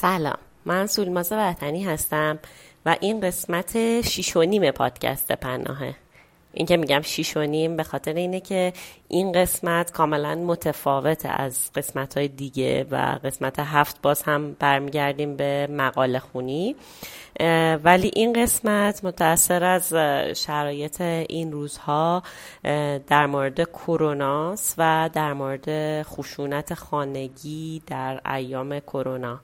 سلام. من سولماز وطنی هستم و این قسمت شیش و نیم پادکست پناهه. این که میگم شیش و نیم به خاطر اینه که این قسمت کاملا متفاوت از قسمت های دیگه و قسمت هفت باز هم برمیگردیم به مقاله خونی. ولی این قسمت متأثر از شرایط این روزها در مورد کروناست و در مورد خشونت خانگی در ایام کرونا.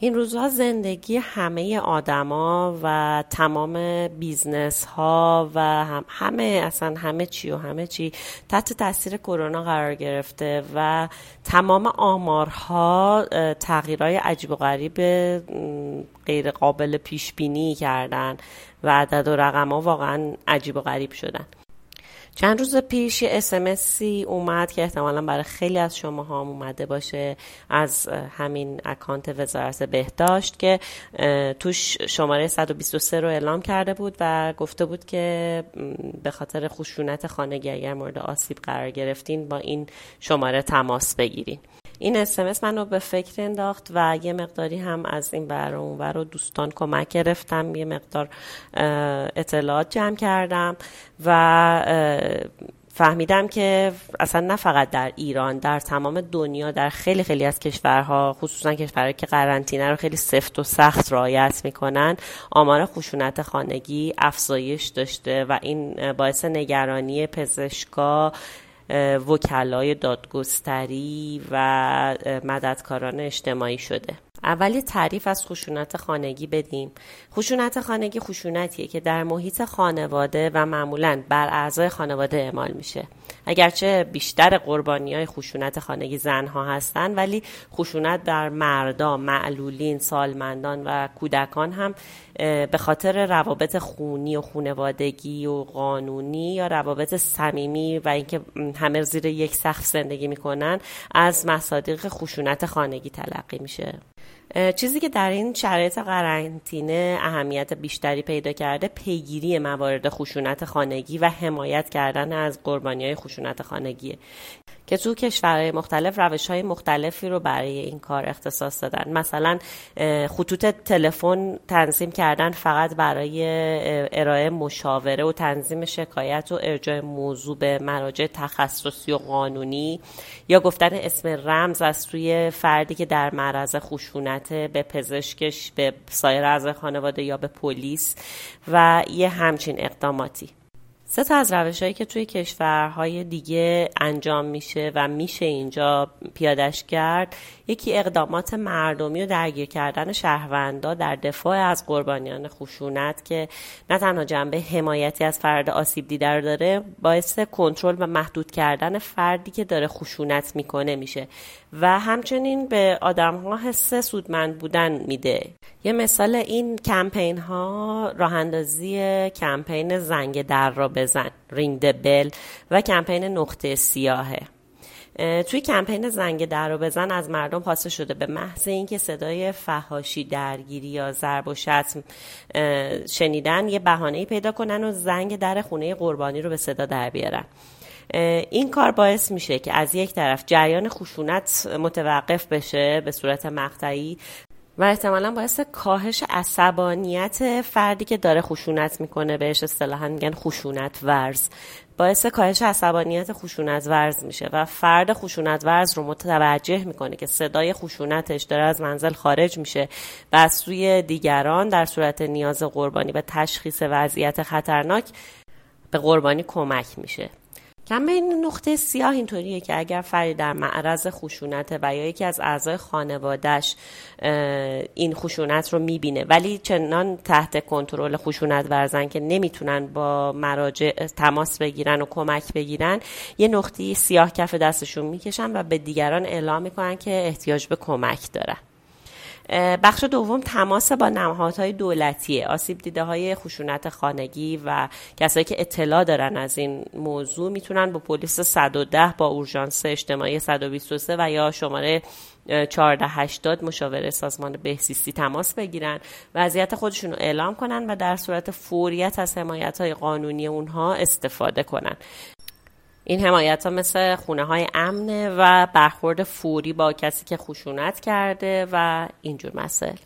این روزها زندگی همه آدما و تمام business ها و هم همه اصلا همه چی و همه چی تحت تاثیر کرونا قرار گرفته و تمام آمارها تغییرهای عجیب و غریب غیر قابل پیش بینی کردن و عدد و رقم ها واقعا عجیب و غریب شدن. چند روز پیش یه SMS ی اومد که احتمالا برای خیلی از شما ها اومده باشه از همین اکانت وزارت بهداشت که توش شماره 123 رو اعلام کرده بود و گفته بود که به خاطر خشونت خانگی اگر مورد آسیب قرار گرفتین با این شماره تماس بگیرین. این اسمس منو به فکر انداخت و یه مقداری هم از این بر اون و دوستان کمک گرفتم. یه مقدار اطلاعات جمع کردم و فهمیدم که اصلا نه فقط در ایران در تمام دنیا در خیلی خیلی از کشورها خصوصا کشورهایی که قرنطینه رو خیلی سفت و سخت رعایت می‌کنن آمار خشونت خانگی افزایش داشته و این باعث نگرانی پزشکا وکلای دادگستری و مددکاران اجتماعی شده. اولی تعریف از خشونت خانگی بدیم. خشونت خانگی خشونتیه که در محیط خانواده و معمولا بر اعضای خانواده اعمال میشه. اگرچه بیشتر قربانی های خشونت خانگی زنها هستند ولی خشونت در مردا معلولین سالمندان و کودکان هم به خاطر روابط خونی و خونوادگی و قانونی یا روابط صمیمی و اینکه همه زیر یک سقف زندگی می‌کنن از مصادیق خشونت خانگی تلقی میشه. چیزی که در این شرایط قرنطینه اهمیت بیشتری پیدا کرده پیگیری موارد خشونت خانگی و حمایت کردن از قربانی های خشونت خانگیه. که تو کشورهای مختلف روش های مختلفی رو برای این کار اختصاص دادن. مثلا خطوط تلفن تنظیم کردن فقط برای ارائه مشاوره و تنظیم شکایت و ارجاع موضوع به مراجع تخصصی و قانونی یا گفتن اسم رمز از توی فردی که در معرض خشونت به پزشکش به سایر اعضای خانواده یا به پلیس و یه همچین اقداماتی. سه تا از روش هایی که توی کشورهای دیگه انجام میشه و میشه اینجا پیادش کرد یکی اقدامات مردمی و درگیر کردن شهروندا در دفاع از قربانیان خشونت که نه تنها جنبه حمایتی از فرد آسیب دیده داره باعث کنترل و محدود کردن فردی که داره خشونت می‌کنه میشه. و همچنین به آدم ها حس سودمند بودن میده. یه مثال این کمپین ها راه اندازی کمپین زنگ در را بزن. رینگ بل و کمپین نقطه سیاهه. توی کمپین زنگ در رو بزن از مردم حاصل شده به محض اینکه صدای فهاشی درگیری یا ضرب و شتم شنیدن یه بهانه‌ای پیدا کنن و زنگ در خونه قربانی رو به صدا در بیارن. این کار باعث میشه که از یک طرف جریان خشونت متوقف بشه به صورت مقطعی و احتمالا باعث کاهش عصبانیت فردی که داره خشونت می‌کنه بهش اصطلاحا میگن خشونت ورز باعث کاهش عصبانیت خشونت ورز میشه و فرد خشونت ورز رو متوجه می‌کنه که صدای خشونتش داره از منزل خارج میشه و از سوی دیگران در صورت نیاز قربانی و تشخیص وضعیت خطرناک به قربانی کمک میشه. کمپین نقطه سیاه اینطوریه که اگر فردی در معرض خشونت و یا یکی از اعضای خانوادهش این خشونت رو می‌بینه. ولی چنان تحت کنترل خشونت ورزن که نمی‌تونن با مراجع تماس بگیرن و کمک بگیرن یه نقطه سیاه کف دستشون می‌کشن و به دیگران اعلام می‌کنن که احتیاج به کمک دارن. بخش دوم تماس با نهادهای دولتیه. آسیب دیده های خشونت خانگی و کسایی که اطلاع دارن از این موضوع می‌تونن با پلیس 110 با اورژانس اجتماعی 123 و یا شماره 1480 مشاوره سازمان بهسیستی تماس بگیرن. وضعیت خودشون رو اعلام کنن و در صورت فوریت از حمایت های قانونی اونها استفاده کنن. این حمایت ها مثل خونه های امنه و برخورد فوری با کسی که خشونت کرده و اینجور مسائل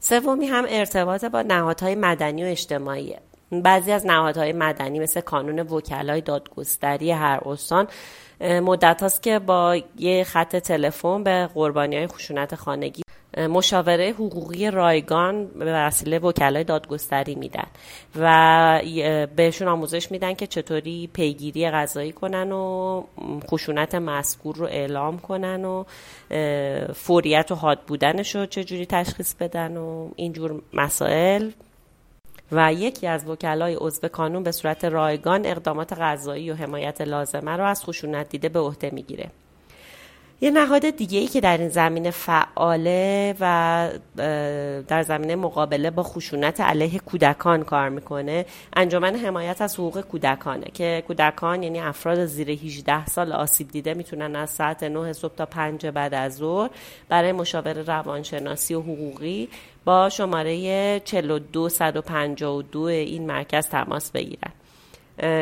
سومی هم ارتباط با نهادهای مدنی و اجتماعیه بعضی از نهادهای مدنی مثل کانون وکلای دادگستری هر استان مدت هاست که با یه خط تلفن به قربانی های خشونت خانگی مشاوره حقوقی رایگان به وسیله وکلای دادگستری میدن و بهشون آموزش میدن که چطوری پیگیری غذایی کنن و خشونت مذکور رو اعلام کنن و فوریت و حاد بودنش رو چجوری تشخیص بدن و اینجور مسائل. و یکی از وکلای عضو کانون به صورت رایگان اقدامات غذایی و حمایت لازمه را از خشونت دیده به عهده می‌گیره. یه نهاد دیگه ای که در این زمینه فعاله و در زمینه مقابله با خشونت علیه کودکان کار می‌کنه. انجمن حمایت از حقوق کودکانه که کودکان یعنی افراد زیر 18 سال آسیب دیده می‌تونن از ساعت 9 صبح تا 5 بعد از ظهر برای مشاور روانشناسی و حقوقی با شماره 42152 این مرکز تماس بگیرن.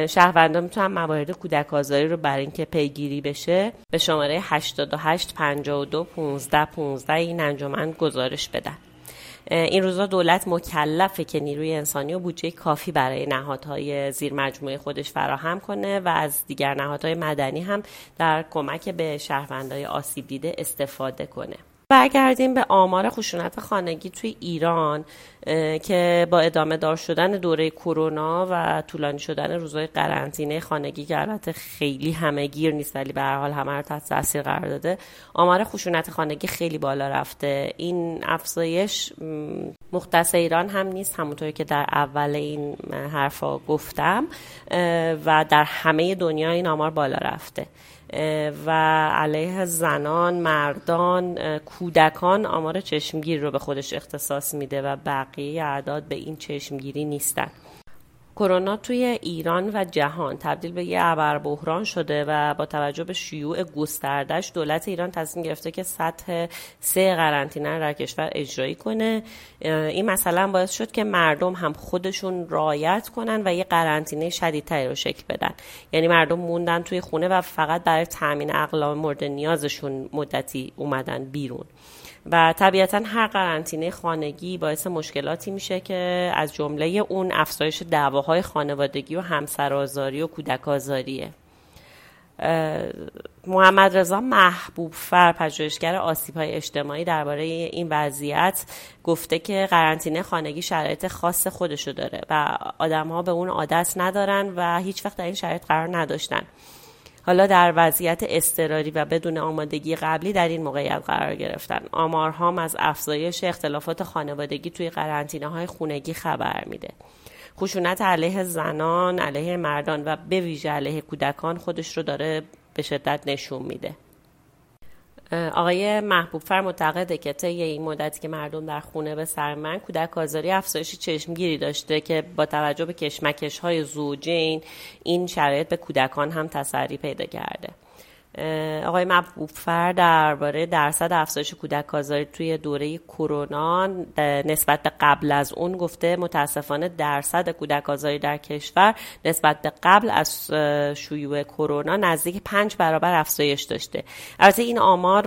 شهروندا می‌تونن موارد کودک آزاری رو برای اینکه پیگیری بشه به شماره 88 52 15 15 این انجمن گزارش بدن. این روزا دولت مکلفه که نیروی انسانی و بودجه کافی برای نهادهای زیر مجموعه خودش فراهم کنه و از دیگر نهادهای مدنی هم در کمک به شهروندهای آسیب دیده استفاده کنه. برگردیم به آمار خشونت خانگی توی ایران. که با ادامه دار شدن دوره کرونا و طولانی شدن روزهای قرنطینه خانگی که البته خیلی همه گیر نیست ولی به هر حال همه رو تحت تاثیر قرار داده. آمار خشونت خانگی خیلی بالا رفته. این افزایش مختص ایران هم نیست همونطوری که در اول این حرفا گفتم و در همه دنیا این آمار بالا رفته. و علیه زنان مردان کودکان آمار چشمگیر رو به خودش اختصاص میده و بقیه اعداد به این چشمگیری نیستن. کرونا توی ایران و جهان تبدیل به یه ابر بحران شده و با توجه به شیوع گستردش دولت ایران تصمیم گرفته که سطح سه قرنطینه در کشور اجرایی کنه. این مثلا باعث شد که مردم هم خودشون رایت کنن و یه قرنطینه شدیدتری رو شکل بدن. یعنی مردم موندن توی خونه و فقط برای تامین اقلام مورد نیازشون مدتی اومدن بیرون. و طبیعتا هر قرنطینه خانگی باعث مشکلاتی میشه که از جمله اون افزایش دعواهای خانوادگی و همسرآزاری و کودک آزاریه محمد رضا محبوب فر پژوهشگر آسیب های اجتماعی درباره این وضعیت گفته که قرنطینه خانگی شرایط خاص خودشو داره و آدم ها به اون عادت ندارن و هیچ وقت در این شرایط قرار نداشتن. حالا در وضعیت اضطراری و بدون آمادگی قبلی در این موقعیت قرار گرفتن. آمارهام از افزایش اختلافات خانوادگی توی قرنطینه های خونگی خبر میده. خشونت علیه زنان علیه مردان و به ویژه علیه کودکان خودش رو داره به شدت نشون میده. آقای محبوب فر معتقده که طی این مدتی که مردم در خونه به سر من کودک آزاری افزایش چشمگیری داشته که با توجه به کشمکش های زوجین این شرایط به کودکان هم تسری پیدا کرده. آقای مبوفر درباره درصد افزایش کودک آزاری توی دوره کرونا نسبت به قبل از اون گفته متاسفانه درصد کودک آزاری در کشور نسبت به قبل از شیوع کرونا نزدیک پنج برابر افزایش داشته. البته این آمار